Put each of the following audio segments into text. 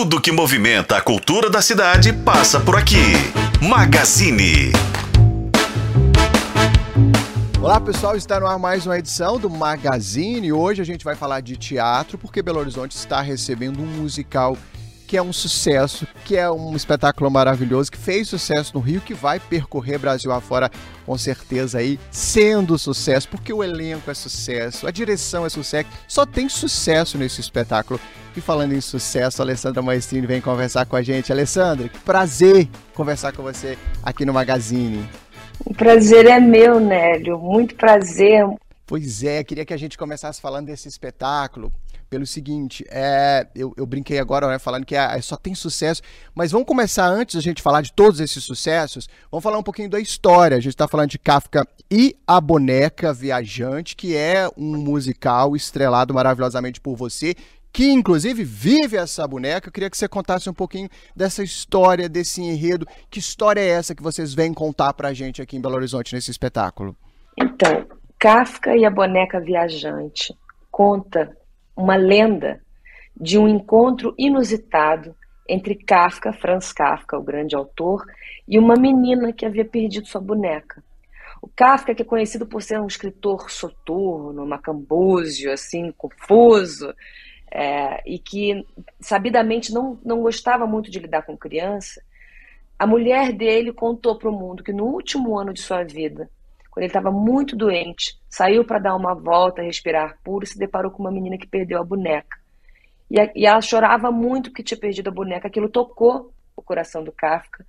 Tudo que movimenta a cultura da cidade passa por aqui. Magazine. Olá pessoal, está no ar mais uma edição do Magazine. Hoje a gente vai falar de teatro porque Belo Horizonte está recebendo um musical que é um sucesso, que é um espetáculo maravilhoso, que fez sucesso no Rio, que vai percorrer Brasil afora com certeza aí, sendo sucesso, porque o elenco é sucesso, a direção é sucesso, só tem sucesso nesse espetáculo. E falando em sucesso, a Alessandra Maestrini vem conversar com a gente. Alessandra, que prazer conversar com você aqui no Magazine. O prazer é meu, Nélio, muito prazer. Pois é, queria que a gente começasse falando desse espetáculo, pelo seguinte, é, eu, eu brinquei agora né, falando que é, só tem sucesso, mas vamos começar antes da gente falar de todos esses sucessos, vamos falar um pouquinho da história. A gente está falando de Kafka e a Boneca Viajante, que é um musical estrelado maravilhosamente por você, que inclusive vive essa boneca. Eu queria que você contasse um pouquinho dessa história, desse enredo. Que história é essa que vocês vêm contar pra gente aqui em Belo Horizonte nesse espetáculo? Então, Kafka e a Boneca Viajante conta uma lenda de um encontro inusitado entre Kafka, Franz Kafka, o grande autor, e uma menina que havia perdido sua boneca. O Kafka, que é conhecido por ser um escritor soturno, macambúzio, assim, confuso, é, e que sabidamente não, não gostava muito de lidar com criança, a mulher dele contou para o mundo que no último ano de sua vida quando ele estava muito doente, saiu para dar uma volta, respirar puro e se deparou com uma menina que perdeu a boneca. E, a, e ela chorava muito porque tinha perdido a boneca. Aquilo tocou o coração do Kafka.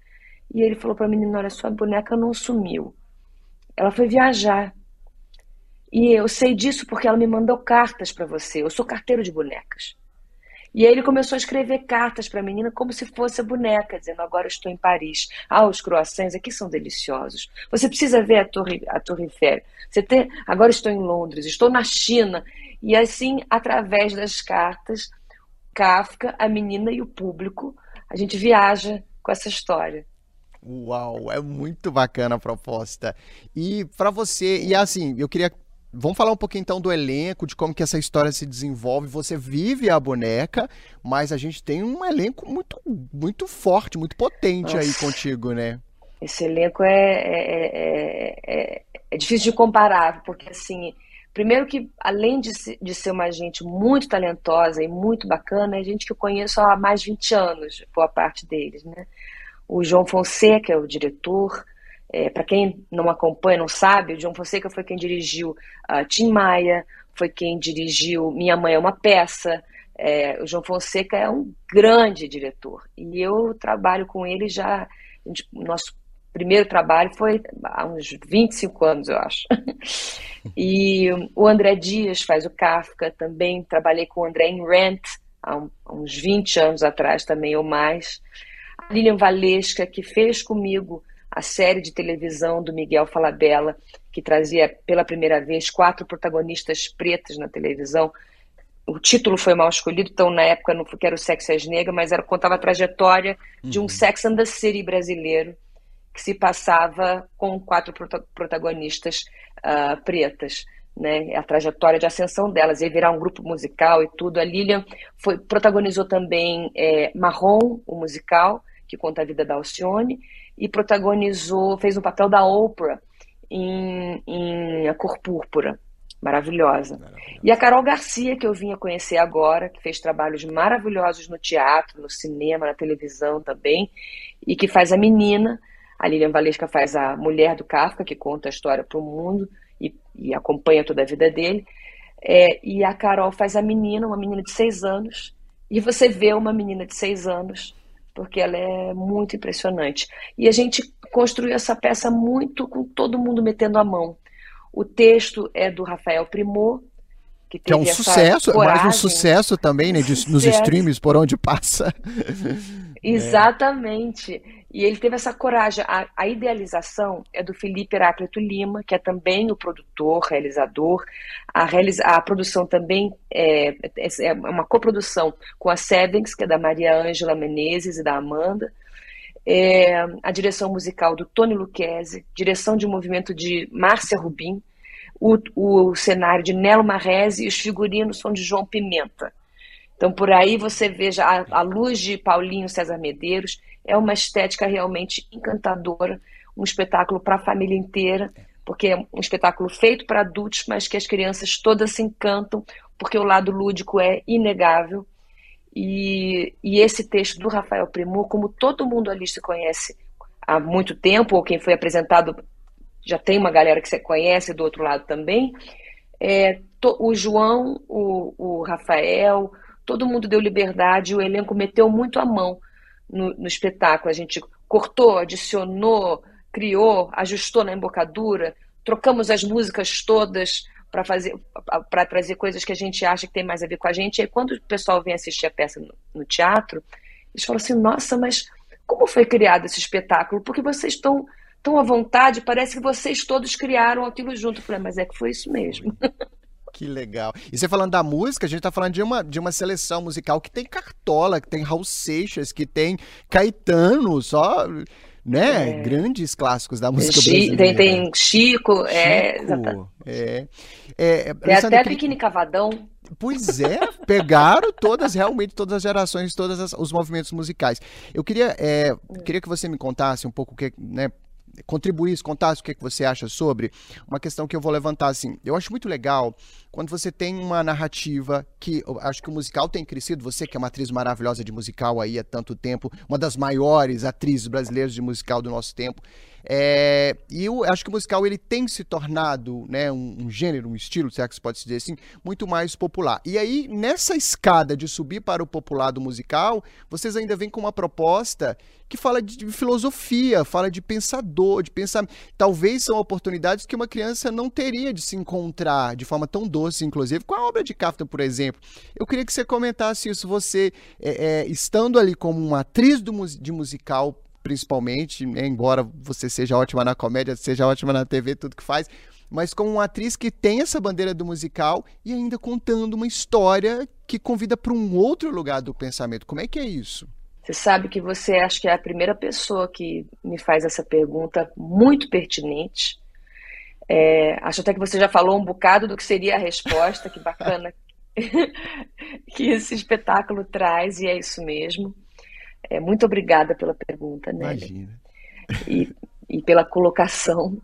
E ele falou para a menina: Olha, sua boneca não sumiu. Ela foi viajar. E eu sei disso porque ela me mandou cartas para você. Eu sou carteiro de bonecas. E aí ele começou a escrever cartas para a menina como se fosse a boneca, dizendo: Agora estou em Paris. Ah, os croissants aqui são deliciosos. Você precisa ver a Torre, a Torre Eiffel. Você tem... Agora estou em Londres, estou na China. E assim, através das cartas, Kafka, a menina e o público, a gente viaja com essa história. Uau, é muito bacana a proposta. E para você, e assim, eu queria Vamos falar um pouquinho então do elenco, de como que essa história se desenvolve. Você vive a boneca, mas a gente tem um elenco muito, muito forte, muito potente Nossa. aí contigo, né? Esse elenco é, é, é, é, difícil de comparar, porque assim, primeiro que além de, de ser uma gente muito talentosa e muito bacana, é gente que eu conheço há mais de 20 anos, boa parte deles, né? O João Fonseca é o diretor, é, Para quem não acompanha, não sabe, o João Fonseca foi quem dirigiu uh, Tim Maia, foi quem dirigiu Minha Mãe é uma Peça. É, o João Fonseca é um grande diretor e eu trabalho com ele já. Gente, nosso primeiro trabalho foi há uns 25 anos, eu acho. e o André Dias faz o Kafka também. Trabalhei com o André em Rent há, um, há uns 20 anos atrás também ou mais. A Lilian Valesca, que fez comigo a série de televisão do Miguel Falabella, que trazia pela primeira vez quatro protagonistas pretas na televisão. O título foi mal escolhido, então na época não era o Sexo às Negras, mas era, contava a trajetória uhum. de um uhum. Sex and the City brasileiro que se passava com quatro prota protagonistas uh, pretas. Né, a trajetória de ascensão delas, ia virar um grupo musical e tudo. A Lilian foi, protagonizou também é, Marrom, o musical, que conta a vida da Alcione, e protagonizou, fez um papel da Oprah em, em A Cor Púrpura. Maravilhosa. Maravilhosa. E a Carol Garcia, que eu vim a conhecer agora, que fez trabalhos maravilhosos no teatro, no cinema, na televisão também, e que faz a menina. A Lilian Valesca faz a mulher do Kafka, que conta a história para o mundo e, e, acompanha toda a vida dele. É, e a Carol faz a menina, uma menina de seis anos. E você vê uma menina de seis anos porque ela é muito impressionante. E a gente construiu essa peça muito com todo mundo metendo a mão. O texto é do Rafael Primor, que, que é um sucesso, coragem, mais um sucesso também, né, de, sucesso. nos streams por onde passa. Exatamente. É. E ele teve essa coragem. A, a, idealização é do Felipe Heráclito Lima, que é também o produtor, realizador. A, realiza, a produção também é, é, é uma coprodução com a Sevens, que é da Maria Ângela Menezes e da Amanda. É, a direção musical do Tony Lucchese, direção de movimento de Márcia Rubim, o, o cenário de Nelo Marrese e os figurinos são de João Pimenta. Então, por aí você veja a, a luz de Paulinho César Medeiros, é uma estética realmente encantadora, um espetáculo para a família inteira, porque é um espetáculo feito para adultos, mas que as crianças todas se encantam, porque o lado lúdico é inegável. E, e esse texto do Rafael Primor, como todo mundo ali se conhece há muito tempo, ou quem foi apresentado já tem uma galera que você conhece do outro lado também, é, to, o João, o, o Rafael, todo mundo deu liberdade, o elenco meteu muito a mão no, no espetáculo. A gente cortou, adicionou, criou, ajustou na embocadura, trocamos as músicas todas para fazer para trazer coisas que a gente acha que tem mais a ver com a gente. E aí, quando o pessoal vem assistir a peça no, no teatro, eles falam assim: "Nossa, mas como foi criado esse espetáculo? Porque vocês estão tão à vontade, parece que vocês todos criaram aquilo junto". Eu falei: "Mas é que foi isso mesmo". Que legal. E você falando da música, a gente tá falando de uma, de uma seleção musical que tem Cartola, que tem Raul Seixas, que tem Caetano, só, né? É. Grandes clássicos da música brasileira. Tem, tem Chico, é, Chico, é, é. Tem até que... Biquíni Cavadão. Pois é, pegaram todas, realmente, todas as gerações, todos os movimentos musicais. Eu queria, é, queria que você me contasse um pouco o que, né, contribuísse, contasse o que, é que você acha sobre uma questão que eu vou levantar assim. Eu acho muito legal quando você tem uma narrativa que acho que o musical tem crescido. Você que é uma atriz maravilhosa de musical aí há tanto tempo, uma das maiores atrizes brasileiras de musical do nosso tempo. É, e eu acho que o musical ele tem se tornado né, um, um, gênero, um estilo, será que se pode dizer assim, muito mais popular. E aí, nessa escada de subir para o popular do musical, vocês ainda vêm com uma proposta que fala de, de filosofia, fala de pensador, de pensar. Talvez são oportunidades que uma criança não teria de se encontrar de forma tão doce, inclusive, com a obra de Kafka, por exemplo. Eu queria que você comentasse isso, você é, é, estando ali como uma atriz do, de musical principalmente, né? embora você seja ótima na comédia, seja ótima na TV, tudo que faz, mas como uma atriz que tem essa bandeira do musical e ainda contando uma história que convida para um outro lugar do pensamento. Como é que é isso? Você sabe que você acho que é a primeira pessoa que me faz essa pergunta muito pertinente. É, acho até que você já falou um bocado do que seria a resposta, que bacana que esse espetáculo traz, e é isso mesmo. É, muito obrigada pela pergunta, né? Imagina. E, e pela colocação.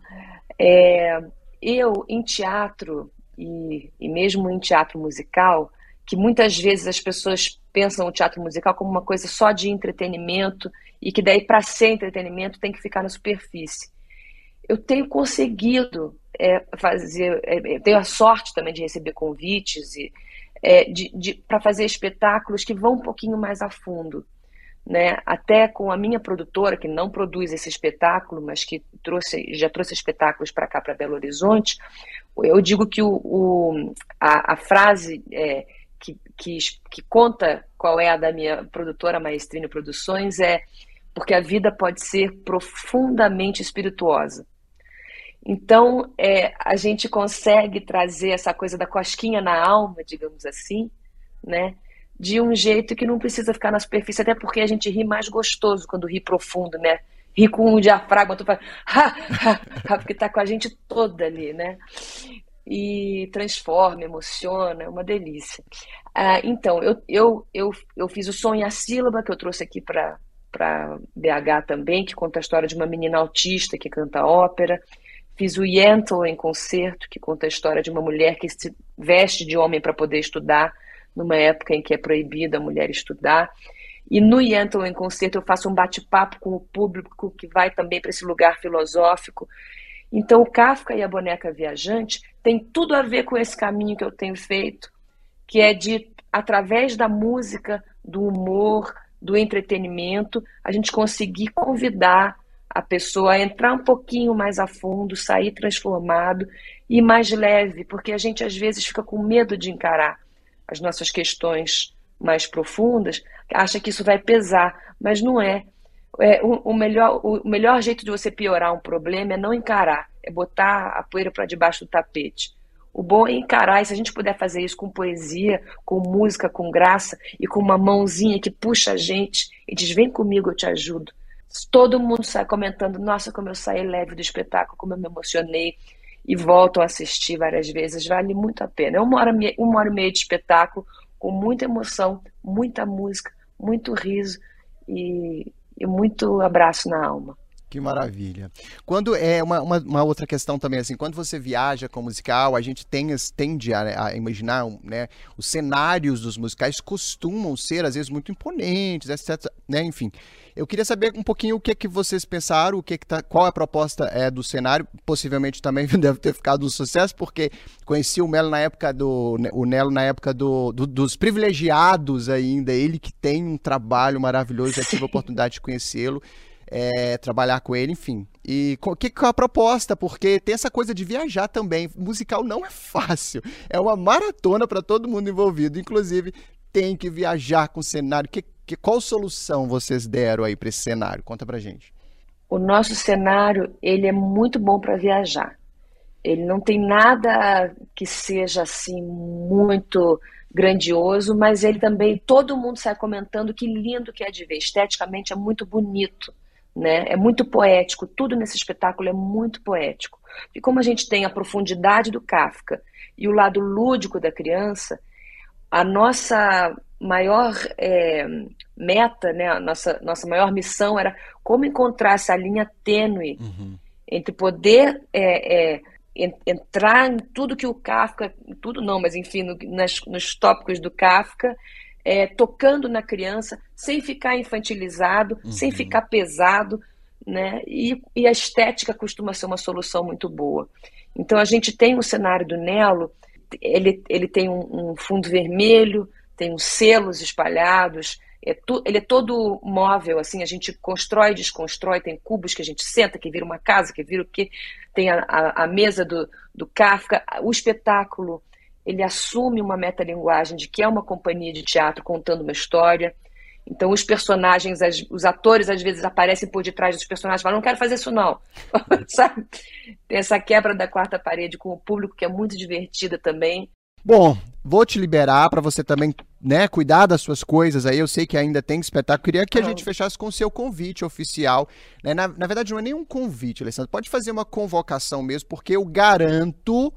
É, eu, em teatro, e, e mesmo em teatro musical, que muitas vezes as pessoas pensam o teatro musical como uma coisa só de entretenimento e que daí para ser entretenimento tem que ficar na superfície. Eu tenho conseguido é, fazer, é, tenho a sorte também de receber convites e é, para fazer espetáculos que vão um pouquinho mais a fundo né? Até com a minha produtora, que não produz esse espetáculo, mas que trouxe, já trouxe espetáculos para cá, para Belo Horizonte, eu digo que o, o a, a, frase é, que, que, que, conta qual é a da minha produtora, Maestrino Produções, é porque a vida pode ser profundamente espirituosa. Então, é, a gente consegue trazer essa coisa da cosquinha na alma, digamos assim, né? De um jeito que não precisa ficar na superfície, até porque a gente ri mais gostoso quando ri profundo, né? Ri com um diafragma, tu faz, ha, porque tá com a gente toda ali, né? E transforma, emociona, é uma delícia. Ah, então, eu, eu, eu, eu fiz o Som e a Sílaba, que eu trouxe aqui para BH também, que conta a história de uma menina autista que canta ópera. Fiz o Yentl em concerto, que conta a história de uma mulher que se veste de homem para poder estudar numa época em que é proibida a mulher estudar. E no Yentl em Concerto eu faço um bate-papo com o público que vai também para esse lugar filosófico. Então o Kafka e a Boneca Viajante tem tudo a ver com esse caminho que eu tenho feito, que é de, através da música, do humor, do entretenimento, a gente conseguir convidar a pessoa a entrar um pouquinho mais a fundo, sair transformado e mais leve, porque a gente às vezes fica com medo de encarar as nossas questões mais profundas, acha que isso vai pesar, mas não é. é o, o, melhor, o melhor jeito de você piorar um problema é não encarar, é botar a poeira para debaixo do tapete. O bom é encarar, e se a gente puder fazer isso com poesia, com música, com graça e com uma mãozinha que puxa a gente e diz: Vem comigo, eu te ajudo. Todo mundo sai comentando: Nossa, como eu saí leve do espetáculo, como eu me emocionei e voltam a assistir várias vezes, vale muito a pena. É uma hora, uma hora e meia de espetáculo com muita emoção, muita música, muito riso e, e muito abraço na alma. Que maravilha. Quando é uma, uma, uma, outra questão também, assim, quando você viaja com musical, a gente tem, tende a, a, imaginar, né, os cenários dos musicais costumam ser, às vezes, muito imponentes, etc, né, enfim. Eu queria saber um pouquinho o que é que vocês pensaram, o que, é que tá, qual é a proposta é, do cenário, possivelmente também deve ter ficado um sucesso, porque conheci o Melo na época do, o Nelo na época do, do, dos privilegiados ainda, ele que tem um trabalho maravilhoso, já tive a oportunidade de conhecê-lo, é, trabalhar com ele, enfim. E o que, que é a proposta? Porque tem essa coisa de viajar também. Musical não é fácil. É uma maratona para todo mundo envolvido. Inclusive, tem que viajar com o cenário. Que, que, qual solução vocês deram aí para esse cenário? Conta pra gente. O nosso cenário, ele é muito bom para viajar. Ele não tem nada que seja assim muito grandioso, mas ele também todo mundo sai comentando que lindo que é de ver. Esteticamente é muito bonito né? É muito poético, tudo nesse espetáculo é muito poético. E como a gente tem a profundidade do Kafka e o lado lúdico da criança, a nossa maior é, meta, né, a nossa, nossa maior missão era como encontrar essa linha tênue uhum. entre poder é, é, entrar em tudo que o Kafka, tudo não, mas enfim, no, nas, nos tópicos do Kafka é, tocando na criança, sem ficar infantilizado, uhum. sem ficar pesado, né? E, e, a estética costuma ser uma solução muito boa. Então a gente tem o cenário do Nelo, ele, ele tem um, um fundo vermelho, tem uns selos espalhados, é tu, ele é todo móvel, assim, a gente constrói, desconstrói, tem cubos que a gente senta, que vira uma casa, que vira o quê? Tem a, a, a mesa do, do Kafka, o espetáculo ele assume uma metalinguagem de que é uma companhia de teatro contando uma história. Então, os personagens, os atores, às vezes aparecem por detrás dos personagens falam: não quero fazer isso, não. Sabe? Tem essa quebra da quarta parede com o público que é muito divertida também. Bom, vou te liberar para você também né, cuidar das suas coisas aí. Eu sei que ainda tem espetáculo. Queria que a gente fechasse com o seu convite oficial. Né? Na, na verdade, não é nenhum convite, Alessandro. Pode fazer uma convocação mesmo, porque eu garanto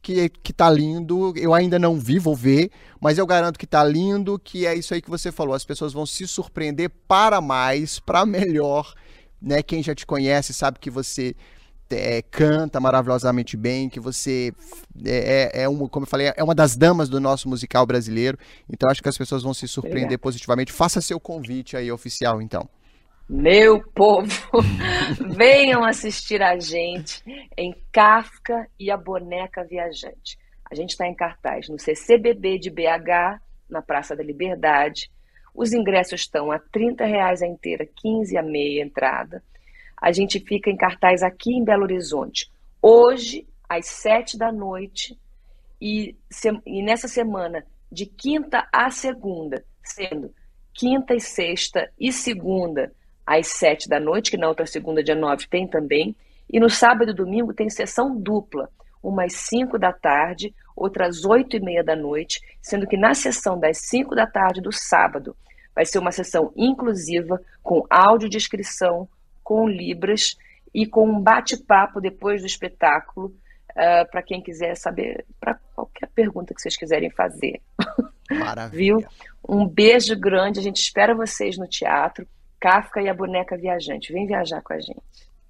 que, que tá lindo. Eu ainda não vi, vou ver, mas eu garanto que tá lindo, que é isso aí que você falou. As pessoas vão se surpreender para mais, para melhor. Né? Quem já te conhece sabe que você é, canta maravilhosamente bem, que você é, é, é uma, como eu falei, é uma das damas do nosso musical brasileiro. Então acho que as pessoas vão se surpreender Obrigada. positivamente. Faça seu convite aí oficial, então. Meu povo, venham assistir a gente em Kafka e a Boneca Viajante. A gente está em cartaz no CCBB de BH, na Praça da Liberdade. Os ingressos estão a R$ reais a inteira, 15 a meia entrada. A gente fica em cartaz aqui em Belo Horizonte, hoje, às sete da noite, e, e nessa semana, de quinta a segunda, sendo quinta e sexta e segunda, às sete da noite, que na outra segunda, dia 9, tem também. E no sábado e domingo tem sessão dupla, umas 5 da tarde, outras oito e meia da noite, sendo que na sessão das 5 da tarde do sábado vai ser uma sessão inclusiva, com audiodescrição, com libras e com um bate-papo depois do espetáculo, uh, para quem quiser saber, para qualquer pergunta que vocês quiserem fazer. Maravilha. Viu? Um beijo grande, a gente espera vocês no teatro. Kafka e a boneca viajante. Vem viajar com a gente.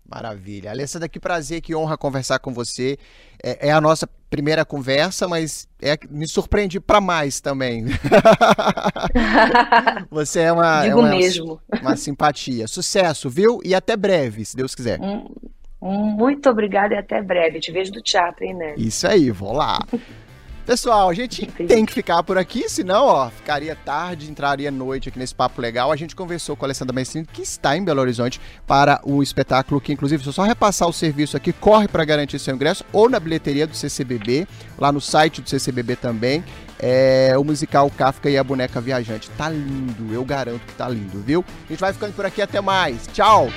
Maravilha. Alessandra, que prazer, que honra conversar com você. É, é a nossa primeira conversa, mas é, me surpreende para mais também. você é uma, Digo é uma, mesmo. uma simpatia. Sucesso, viu? E até breve, se Deus quiser. Muito obrigada e até breve. Te vejo do teatro, hein, né? Isso aí, vou lá. Pessoal, a gente tem que ficar por aqui, senão, ó, ficaria tarde, entraria noite aqui nesse papo legal. A gente conversou com a Alessandra Maestrino, que está em Belo Horizonte, para o espetáculo que, inclusive, se eu só repassar o serviço aqui, corre para garantir seu ingresso, ou na bilheteria do CCBB, lá no site do CCBB também. É, o musical Kafka e a Boneca Viajante. Tá lindo, eu garanto que tá lindo, viu? A gente vai ficando por aqui, até mais. Tchau!